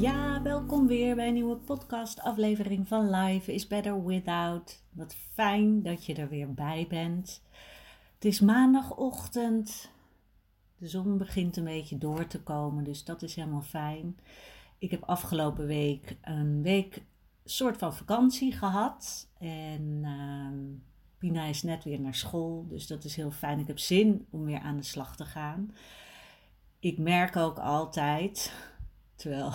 Ja, welkom weer bij een nieuwe podcast-aflevering van Life is Better Without. Wat fijn dat je er weer bij bent. Het is maandagochtend. De zon begint een beetje door te komen, dus dat is helemaal fijn. Ik heb afgelopen week een week soort van vakantie gehad. En uh, Pina is net weer naar school, dus dat is heel fijn. Ik heb zin om weer aan de slag te gaan. Ik merk ook altijd, terwijl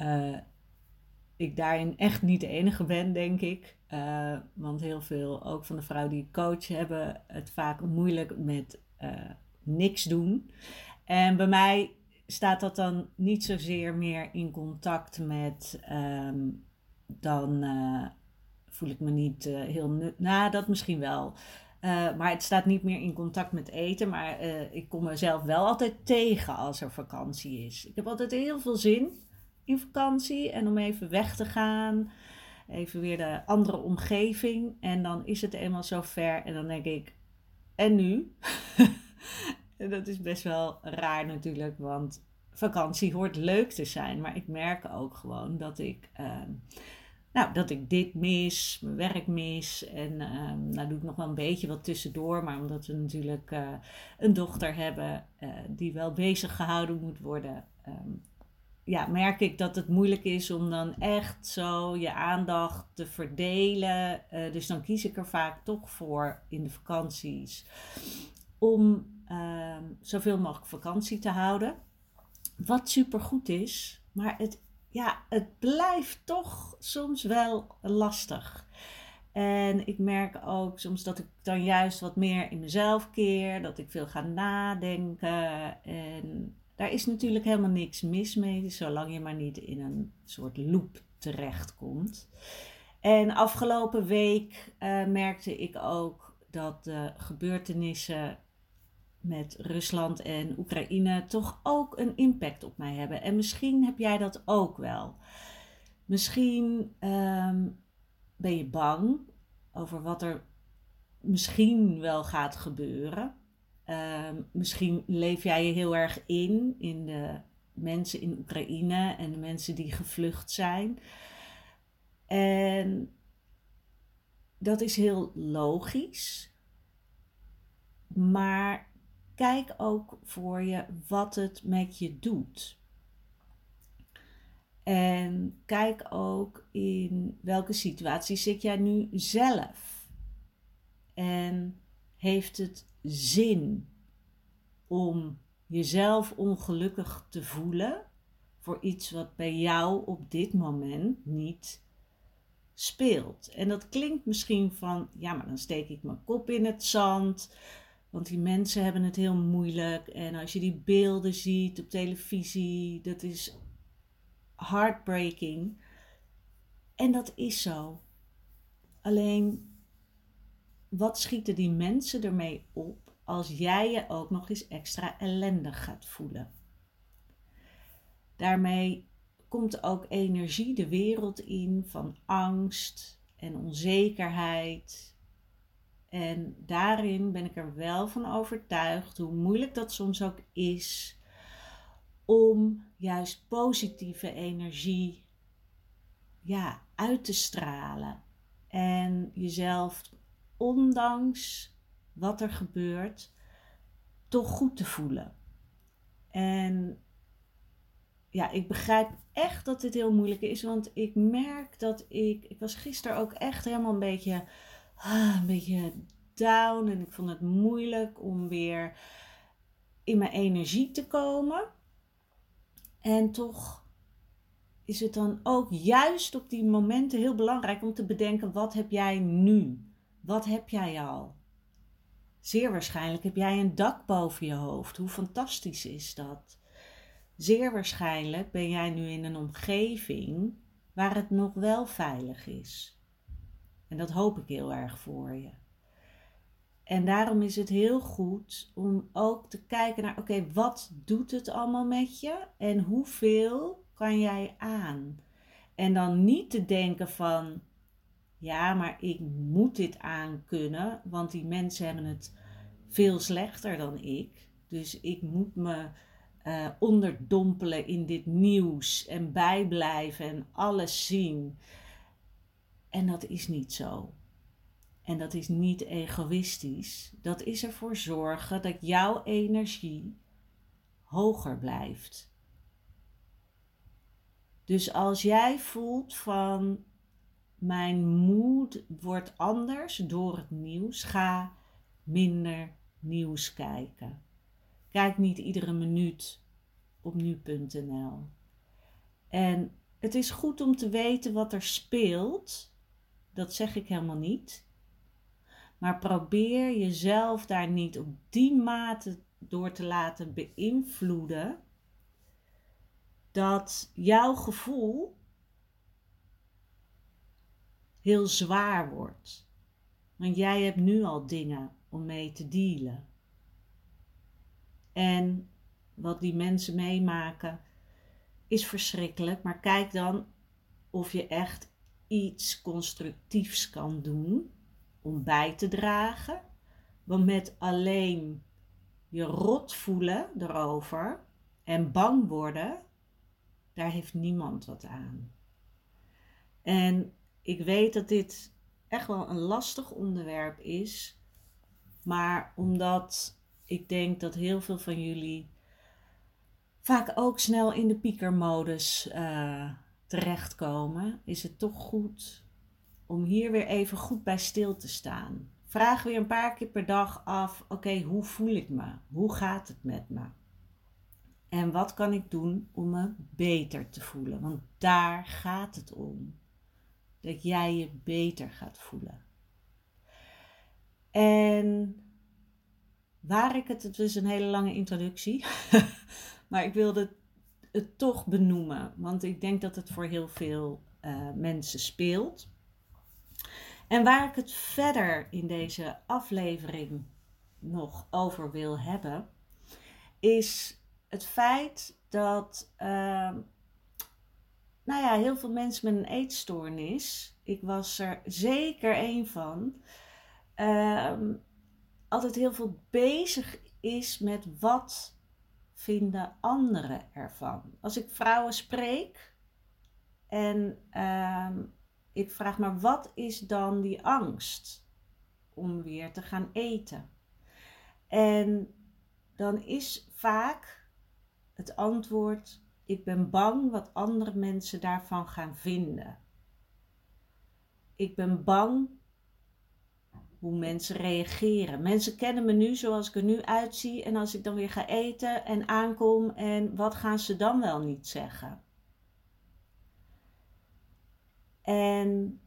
uh, ik daarin echt niet de enige ben, denk ik. Uh, want heel veel, ook van de vrouwen die ik coach, hebben het vaak moeilijk met uh, niks doen. En bij mij staat dat dan niet zozeer meer in contact met um, dan voel ik me niet heel nut. Nou, dat misschien wel. Uh, maar het staat niet meer in contact met eten. Maar ik kom mezelf wel altijd tegen als er vakantie is. Ik heb altijd heel veel zin in vakantie en om even weg te gaan. Even weer de andere omgeving. En dan is het eenmaal zo ver. En dan denk ik, en nu? En dat is best wel raar natuurlijk, want vakantie hoort leuk te zijn. Maar ik merk ook gewoon dat ik, uh, nou, dat ik dit mis, mijn werk mis. En uh, nou doe ik nog wel een beetje wat tussendoor. Maar omdat we natuurlijk uh, een dochter hebben eh, die wel bezig gehouden moet worden. Um, ja, merk ik dat het moeilijk is om dan echt zo je aandacht te verdelen. dus dan kies ik er vaak toch voor in de vakanties om uh, zoveel mogelijk vakantie te houden. Wat super goed is, maar het, ja, het blijft toch soms wel lastig. En ik merk ook soms dat ik dan juist wat meer in mezelf keer, dat ik veel ga nadenken. En daar is natuurlijk helemaal niks mis mee, zolang je maar niet in een soort loop terechtkomt. En afgelopen week uh, merkte ik ook dat de gebeurtenissen met Rusland en Oekraïne toch ook een impact op mij hebben. En misschien heb jij dat ook wel. Misschien um, ben je bang over wat er misschien wel gaat gebeuren. Um, misschien leef jij je heel erg in, in de mensen in Oekraïne en de mensen die gevlucht zijn. En dat is heel logisch. Maar kijk ook voor je wat het met je doet. En kijk ook in welke situatie zit jij nu zelf. En heeft het zin om jezelf ongelukkig te voelen voor iets wat bij jou op dit moment niet speelt. En dat klinkt misschien van, ja, maar dan steek ik mijn kop in het zand. Want die mensen hebben het heel moeilijk. En als je die beelden ziet op televisie, dat is heartbreaking. En dat is zo. Alleen, wat schieten die mensen ermee op als jij je ook nog eens extra ellendig gaat voelen? Daarmee komt ook energie de wereld in van angst en onzekerheid en daarin ben ik er wel van overtuigd, hoe moeilijk dat soms ook is, om juist positieve energie ja, uit te stralen. En jezelf, ondanks wat er gebeurt, toch goed te voelen. En ja, ik begrijp echt dat dit heel moeilijk is, want ik merk dat ik, ik was gisteren ook echt helemaal een beetje een beetje down en ik vond het moeilijk om weer in mijn energie te komen. En toch is het dan ook juist op die momenten heel belangrijk om te bedenken: wat heb jij nu? Wat heb jij al? Zeer waarschijnlijk heb jij een dak boven je hoofd. Hoe fantastisch is dat? Zeer waarschijnlijk ben jij nu in een omgeving waar het nog wel veilig is. En dat hoop ik heel erg voor je. En daarom is het heel goed om ook te kijken naar: oké, wat doet het allemaal met je en hoeveel kan jij aan? En dan niet te denken van: ja, maar ik moet dit aan kunnen, want die mensen hebben het veel slechter dan ik. Dus ik moet me uh, onderdompelen in dit nieuws en bijblijven en alles zien. En dat is niet zo. En dat is niet egoïstisch. Dat is ervoor zorgen dat jouw energie hoger blijft. Dus als jij voelt van mijn moed wordt anders door het nieuws, ga minder nieuws kijken. Kijk niet iedere minuut op nu.nl. En het is goed om te weten wat er speelt. Dat zeg ik helemaal niet. Maar probeer jezelf daar niet op die mate door te laten beïnvloeden dat jouw gevoel heel zwaar wordt. Want jij hebt nu al dingen om mee te dealen. En wat die mensen meemaken is verschrikkelijk, maar kijk dan of je echt iets constructiefs kan doen om bij te dragen. Want met alleen je rot voelen erover en bang worden, daar heeft niemand wat aan. En ik weet dat dit echt wel een lastig onderwerp is, maar omdat ik denk dat heel veel van jullie vaak ook snel in de piekermodus uh, terechtkomen, is het toch goed om hier weer even goed bij stil te staan. Vraag weer een paar keer per dag af: oké, hoe voel ik me? Hoe gaat het met me? En wat kan ik doen om me beter te voelen? Want daar gaat het om. Dat jij je beter gaat voelen. En waar ik het, het is een hele lange introductie, maar ik wilde het toch benoemen, want ik denk dat het voor heel veel uh, mensen speelt. En waar ik het verder in deze aflevering nog over wil hebben, is het feit dat uh, nou ja, heel veel mensen met een eetstoornis, ik was er zeker een van, uh, altijd heel veel bezig is met wat vinden anderen ervan. Als ik vrouwen spreek en uh, ik vraag maar wat is dan die angst om weer te gaan eten? En dan is vaak het antwoord: ik ben bang wat andere mensen daarvan gaan vinden. Ik ben bang hoe mensen reageren. Mensen kennen me nu zoals ik er nu uitzie en als ik dan weer ga eten en aankom en wat gaan ze dan wel niet zeggen? En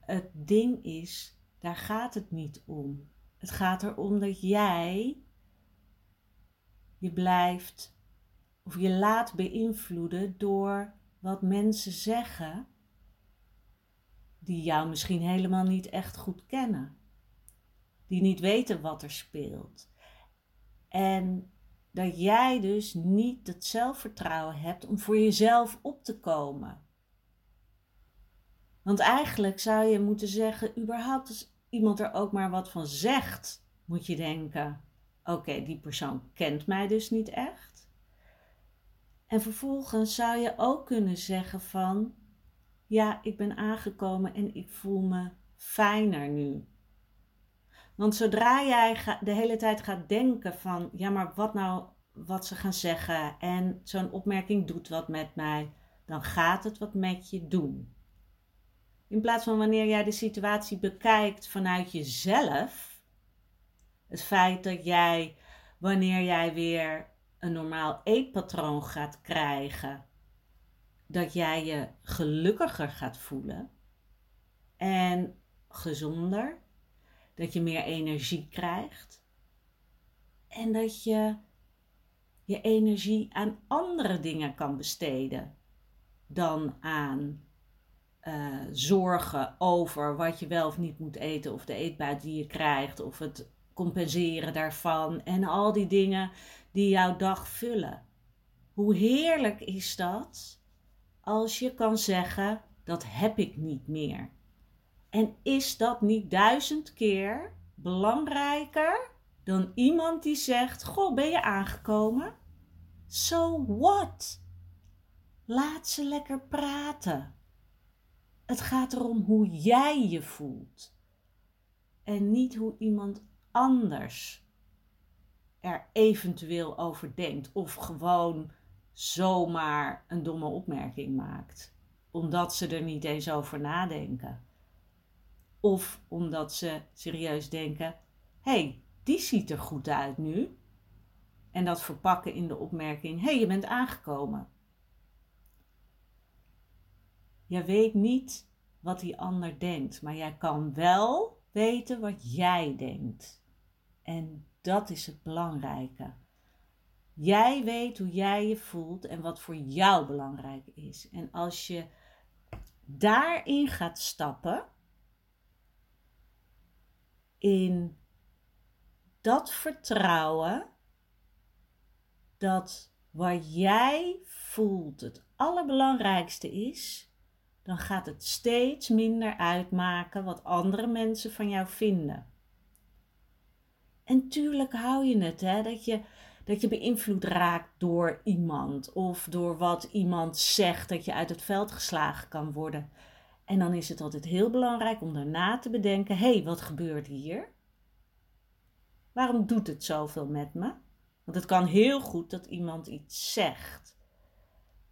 het ding is, daar gaat het niet om. Het gaat erom dat jij je blijft of je laat beïnvloeden door wat mensen zeggen die jou misschien helemaal niet echt goed kennen. Die niet weten wat er speelt. En dat jij dus niet het zelfvertrouwen hebt om voor jezelf op te komen. Want eigenlijk zou je moeten zeggen, überhaupt als iemand er ook maar wat van zegt, moet je denken, oké, die persoon kent mij dus niet echt. En vervolgens zou je ook kunnen zeggen van, ja, ik ben aangekomen en ik voel me fijner nu. Want zodra jij de hele tijd gaat denken van, ja, maar wat nou wat ze gaan zeggen en zo'n opmerking doet wat met mij, dan gaat het wat met je doen. In plaats van wanneer jij de situatie bekijkt vanuit jezelf. Het feit dat jij, wanneer jij weer een normaal eetpatroon gaat krijgen, dat jij je gelukkiger gaat voelen en gezonder, dat je meer energie krijgt en dat je je energie aan andere dingen kan besteden dan aan uh, zorgen over wat je wel of niet moet eten, of de eetbuit die je krijgt, of het compenseren daarvan en al die dingen die jouw dag vullen. Hoe heerlijk is dat als je kan zeggen: dat heb ik niet meer. En is dat niet duizend keer belangrijker dan iemand die zegt: Goh, ben je aangekomen? So what? Laat ze lekker praten. Het gaat erom hoe jij je voelt. En niet hoe iemand anders er eventueel over denkt. Of gewoon zomaar een domme opmerking maakt. Omdat ze er niet eens over nadenken. Of omdat ze serieus denken: hey, die ziet er goed uit nu. En dat verpakken in de opmerking: hey, je bent aangekomen. Je weet niet wat die ander denkt, maar jij kan wel weten wat jij denkt. En dat is het belangrijke. Jij weet hoe jij je voelt en wat voor jou belangrijk is. En als je daarin gaat stappen, in dat vertrouwen dat wat jij voelt het allerbelangrijkste is, dan gaat het steeds minder uitmaken wat andere mensen van jou vinden. En tuurlijk hou je het, hè, dat je, dat je beïnvloed raakt door iemand of door wat iemand zegt, dat je uit het veld geslagen kan worden. En dan is het altijd heel belangrijk om daarna te bedenken: hé, hey, wat gebeurt hier? Waarom doet het zoveel met me? Want het kan heel goed dat iemand iets zegt,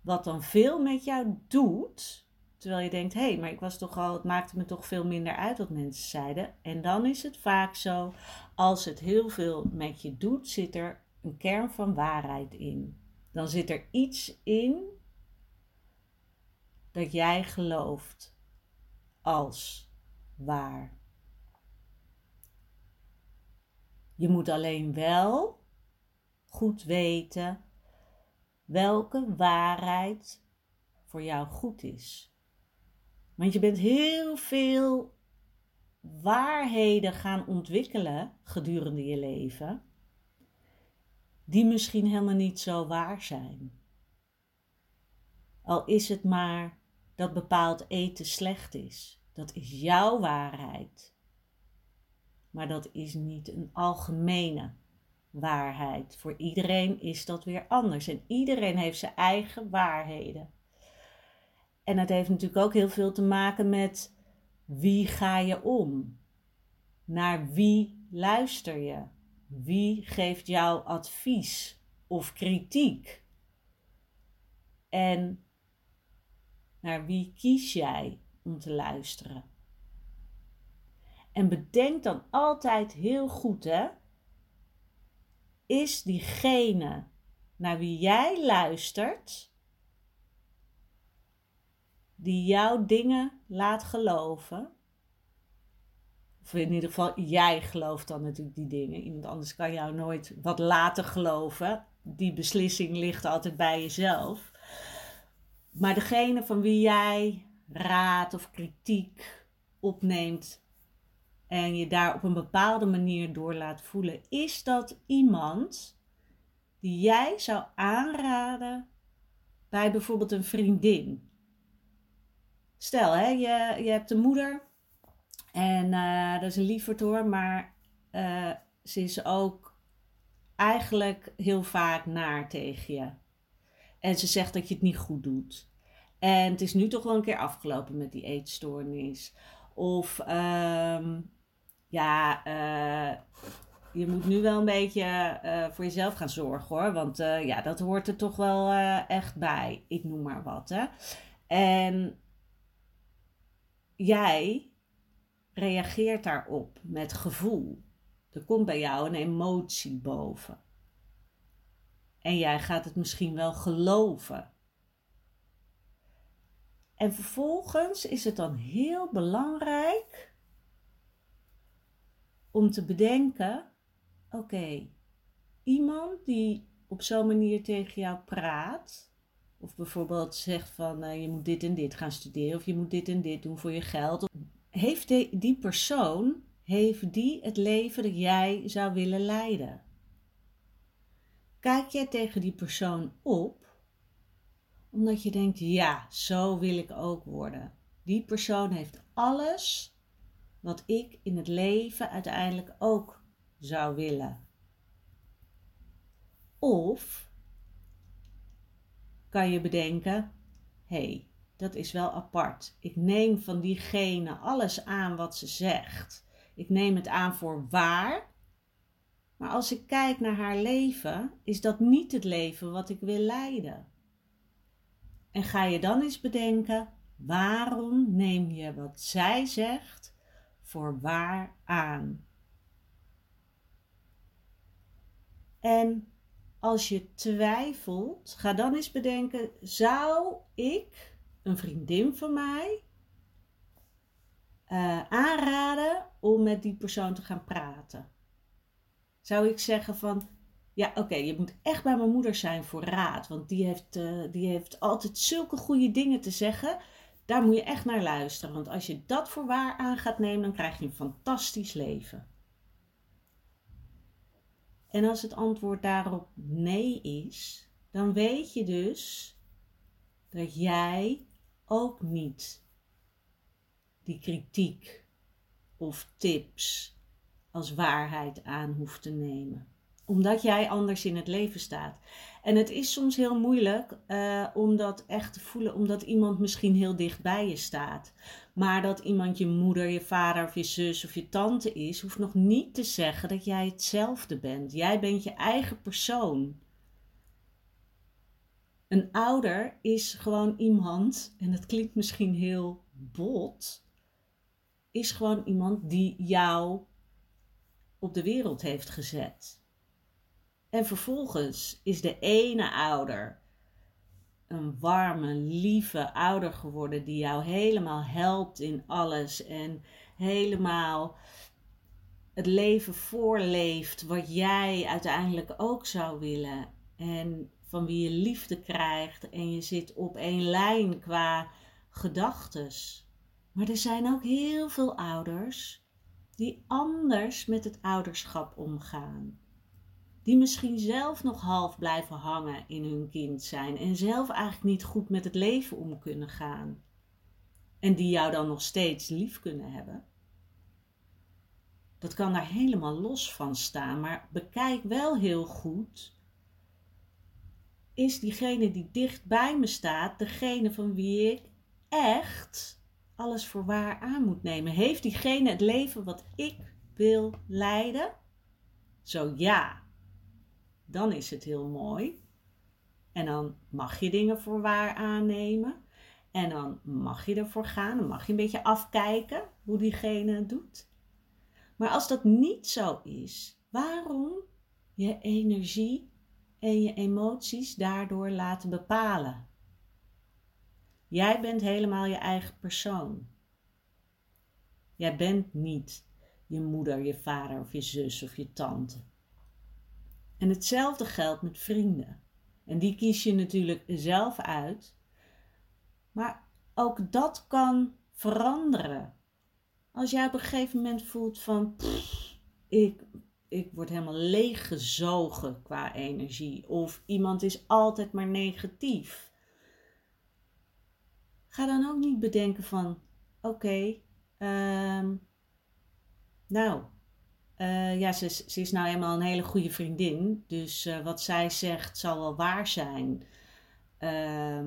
wat dan veel met jou doet, terwijl je denkt: hé, hey, maar ik was toch al, het maakte me toch veel minder uit wat mensen zeiden. En dan is het vaak zo: als het heel veel met je doet, zit er een kern van waarheid in. Dan zit er iets in dat jij gelooft als waar. Je moet alleen wel goed weten welke waarheid voor jou goed is. Want je bent heel veel waarheden gaan ontwikkelen gedurende je leven, die misschien helemaal niet zo waar zijn. Al is het maar dat bepaald eten slecht is. Dat is jouw waarheid. Maar dat is niet een algemene waarheid. Voor iedereen is dat weer anders. En iedereen heeft zijn eigen waarheden. En het heeft natuurlijk ook heel veel te maken met wie ga je om? Naar wie luister je? Wie geeft jou advies of kritiek? En naar wie kies jij om te luisteren? En bedenk dan altijd heel goed, hè? Is diegene naar wie jij luistert, die jouw dingen laat geloven. Of in ieder geval, jij gelooft dan natuurlijk die dingen. Iemand anders kan jou nooit wat laten geloven. Die beslissing ligt altijd bij jezelf. Maar degene van wie jij raad of kritiek opneemt en je daar op een bepaalde manier door laat voelen, is dat iemand die jij zou aanraden bij bijvoorbeeld een vriendin Stel, hè, je, je hebt een moeder en uh, dat is een lieverd hoor, maar uh, ze is ook eigenlijk heel vaak naar tegen je. En ze zegt dat je het niet goed doet. En het is nu toch wel een keer afgelopen met die eetstoornis. Of um, ja, uh, je moet nu wel een beetje voor jezelf gaan zorgen hoor. Want ja, dat hoort er toch wel echt bij. Ik noem maar wat. Hè. En jij reageert daarop met gevoel. Er komt bij jou een emotie boven. En jij gaat het misschien wel geloven. En vervolgens is het dan heel belangrijk om te bedenken: oké, iemand die op zo'n manier tegen jou praat, of bijvoorbeeld zegt van uh, je moet dit en dit gaan studeren, of je moet dit en dit doen voor je geld, heeft die persoon, heeft die het leven dat jij zou willen leiden? Kijk jij tegen die persoon op omdat je denkt, ja, zo wil ik ook worden. Die persoon heeft alles wat ik in het leven uiteindelijk ook zou willen. Of kan je bedenken, hé, hey, dat is wel apart. Ik neem van diegene alles aan wat ze zegt. Ik neem het aan voor waar. Maar als ik kijk naar haar leven, is dat niet het leven wat ik wil leiden. En ga je dan eens bedenken, waarom neem je wat zij zegt voor waar aan? En als je twijfelt, ga dan eens bedenken: zou ik een vriendin van mij uh, aanraden om met die persoon te gaan praten? Zou ik zeggen van ja, oké, je moet echt bij mijn moeder zijn voor raad. Want die heeft, uh, die heeft altijd zulke goede dingen te zeggen. Daar moet je echt naar luisteren. Want als je dat voor waar aan gaat nemen, dan krijg je een fantastisch leven. En als het antwoord daarop nee is, dan weet je dus dat jij ook niet die kritiek of tips als waarheid aan hoeft te nemen omdat jij anders in het leven staat. En het is soms heel moeilijk uh, om dat echt te voelen, omdat iemand misschien heel dicht bij je staat. Maar dat iemand je moeder, je vader of je zus of je tante is, hoeft nog niet te zeggen dat jij hetzelfde bent. Jij bent je eigen persoon. Een ouder is gewoon iemand, en dat klinkt misschien heel bot, is gewoon iemand die jou op de wereld heeft gezet. En vervolgens is de ene ouder een warme, lieve ouder geworden die jou helemaal helpt in alles en helemaal het leven voorleeft wat jij uiteindelijk ook zou willen. En van wie je liefde krijgt en je zit op één lijn qua gedachtes. Maar er zijn ook heel veel ouders die anders met het ouderschap omgaan die misschien zelf nog half blijven hangen in hun kind zijn en zelf eigenlijk niet goed met het leven om kunnen gaan. En die jou dan nog steeds lief kunnen hebben. Dat kan daar helemaal los van staan, maar bekijk wel heel goed. Is diegene die dicht bij me staat, degene van wie ik echt alles voor waar aan moet nemen? Heeft diegene het leven wat ik wil leiden? Zo ja, dan is het heel mooi. En dan mag je dingen voor waar aannemen. En dan mag je ervoor gaan. Dan mag je een beetje afkijken hoe diegene het doet. Maar als dat niet zo is, waarom je energie en je emoties daardoor laten bepalen? Jij bent helemaal je eigen persoon. Jij bent niet je moeder, je vader of je zus of je tante. En hetzelfde geldt met vrienden. En die kies je natuurlijk zelf uit. Maar ook dat kan veranderen. Als jij op een gegeven moment voelt van ik, ik word helemaal leeggezogen qua energie. Of iemand is altijd maar negatief. Ga dan ook niet bedenken van oké, ehm, nou, uh, ja, ze, ze, is nou helemaal een hele goede vriendin. Dus uh, wat zij zegt zal wel waar zijn. Uh,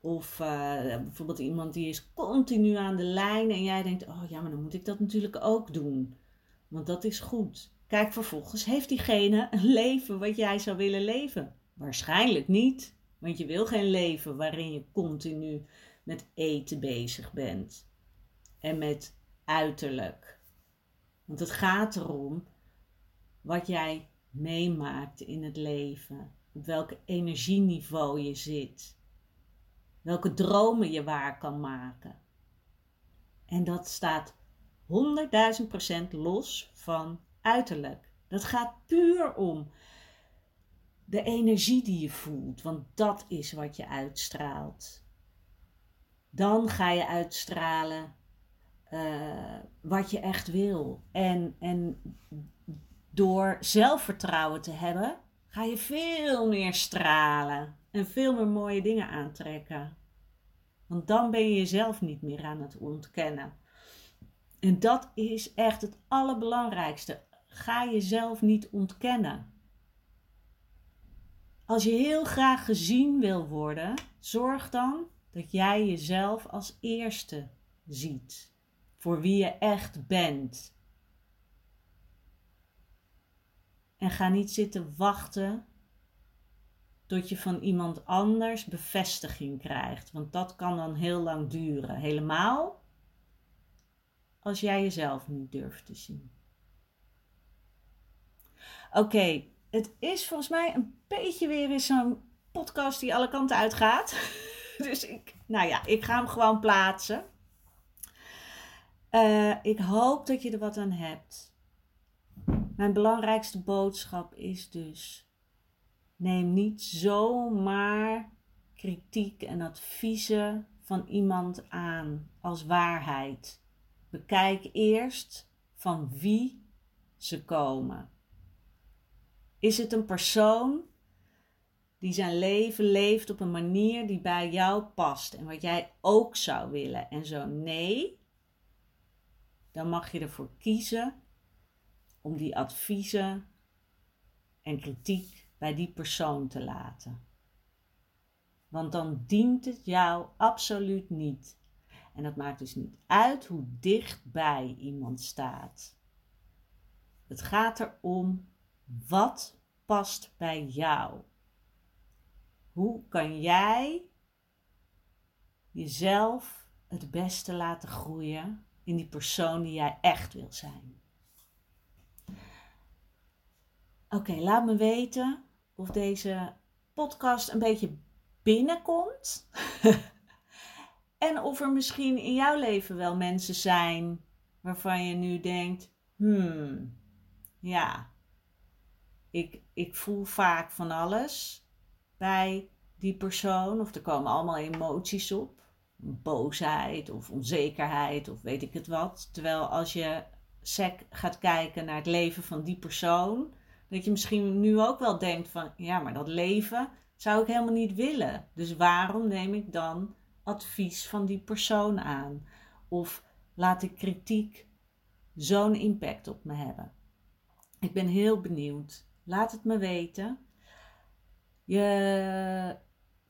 of uh, bijvoorbeeld iemand die is continu aan de lijn en jij denkt: Oh ja, maar dan moet ik dat natuurlijk ook doen. Want dat is goed. Kijk vervolgens, heeft diegene een leven wat jij zou willen leven? Waarschijnlijk niet. Want je wil geen leven waarin je continu met eten bezig bent. en met uiterlijk. Want het gaat erom wat jij meemaakt in het leven, op welk energieniveau je zit, welke dromen je waar kan maken. En dat staat 100.000% los van uiterlijk. Dat gaat puur om de energie die je voelt, want dat is wat je uitstraalt. Dan ga je uitstralen uh, wat je echt wil. En, en door zelfvertrouwen te hebben, ga je veel meer stralen en veel meer mooie dingen aantrekken. Want dan ben je jezelf niet meer aan het ontkennen. En dat is echt het allerbelangrijkste. Ga jezelf niet ontkennen. Als je heel graag gezien wil worden, zorg dan dat jij jezelf als eerste ziet. Voor wie je echt bent. En ga niet zitten wachten tot je van iemand anders bevestiging krijgt. Want dat kan dan heel lang duren. Helemaal als jij jezelf niet durft te zien. Oké, het is volgens mij een beetje weer eens zo'n podcast die alle kanten uitgaat. dus ik, nou ja, ik ga hem gewoon plaatsen. Uh, ik hoop dat je er wat aan hebt. Mijn belangrijkste boodschap is dus: neem niet zomaar kritiek en adviezen van iemand aan als waarheid. Bekijk eerst van wie ze komen. Is het een persoon die zijn leven leeft op een manier die bij jou past en wat jij ook zou willen? En zo nee, dan mag je ervoor kiezen om die adviezen en kritiek bij die persoon te laten. Want dan dient het jou absoluut niet. En dat maakt dus niet uit hoe dichtbij iemand staat. Het gaat erom wat past bij jou. Hoe kan jij jezelf het beste laten groeien in die persoon die jij echt wil zijn? Oké, laat me weten of deze podcast een beetje binnenkomt. en of er misschien in jouw leven wel mensen zijn waarvan je nu denkt: hmm, ja, ik, ik voel vaak van alles bij die persoon. Of er komen allemaal emoties op. Boosheid of onzekerheid of weet ik het wat. Terwijl als je sec gaat kijken naar het leven van die persoon, dat je misschien nu ook wel denkt van ja, maar dat leven zou ik helemaal niet willen. Dus waarom neem ik dan advies van die persoon aan? Of laat ik kritiek zo'n impact op me hebben? Ik ben heel benieuwd. Laat het me weten. Je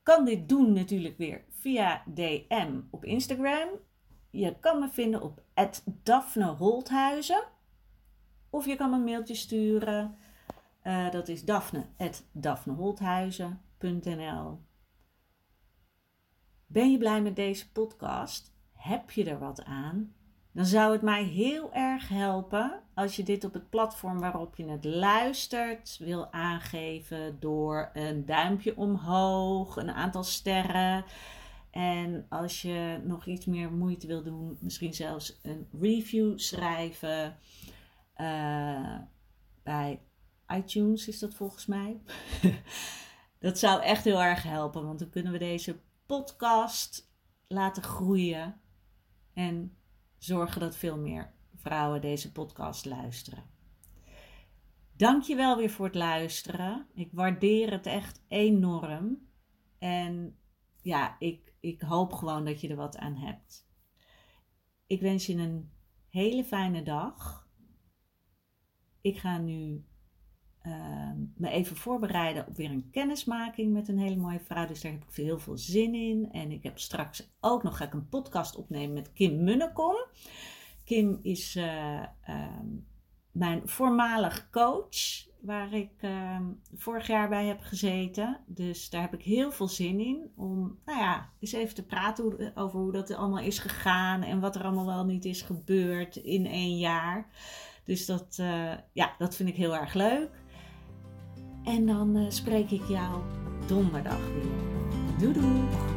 kan dit doen natuurlijk weer via DM op Instagram. Je kan me vinden op Daphne Holthuizen. Of je kan me een mailtje sturen. Uh, dat is daphne.daphneholthuizen.nl Ben je blij met deze podcast? Heb je er wat aan? Dan zou het mij heel erg helpen als je dit op het platform waarop je het luistert wil aangeven door een duimpje omhoog, een aantal sterren. En als je nog iets meer moeite wil doen, misschien zelfs een review schrijven. Uh, bij iTunes is dat volgens mij. dat zou echt heel erg helpen, want dan kunnen we deze podcast laten groeien. En zorgen dat veel meer vrouwen deze podcast luisteren. Dank je wel weer voor het luisteren. Ik waardeer het echt enorm. En ja, ik, ik hoop gewoon dat je er wat aan hebt. Ik wens je een hele fijne dag. Ik ga nu Ehm, me even voorbereiden op weer een kennismaking met een hele mooie vrouw. Dus daar heb ik heel veel zin in. En ik heb straks ook nog ga ik een podcast opnemen met Kim Munnekom. Kim is uh, mijn voormalig coach. waar ik ehm, vorig jaar bij heb gezeten. Dus daar heb ik heel veel zin in om, nou ja, eens even te praten over hoe dat allemaal is gegaan en wat er allemaal wel niet is gebeurd in één jaar. Dus dat, uh, ja, dat vind ik heel erg leuk. En dan uh, spreek ik jou donderdag weer. Doei doei!